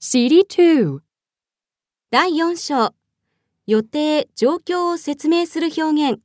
CD2 第4章。予定、状況を説明する表現。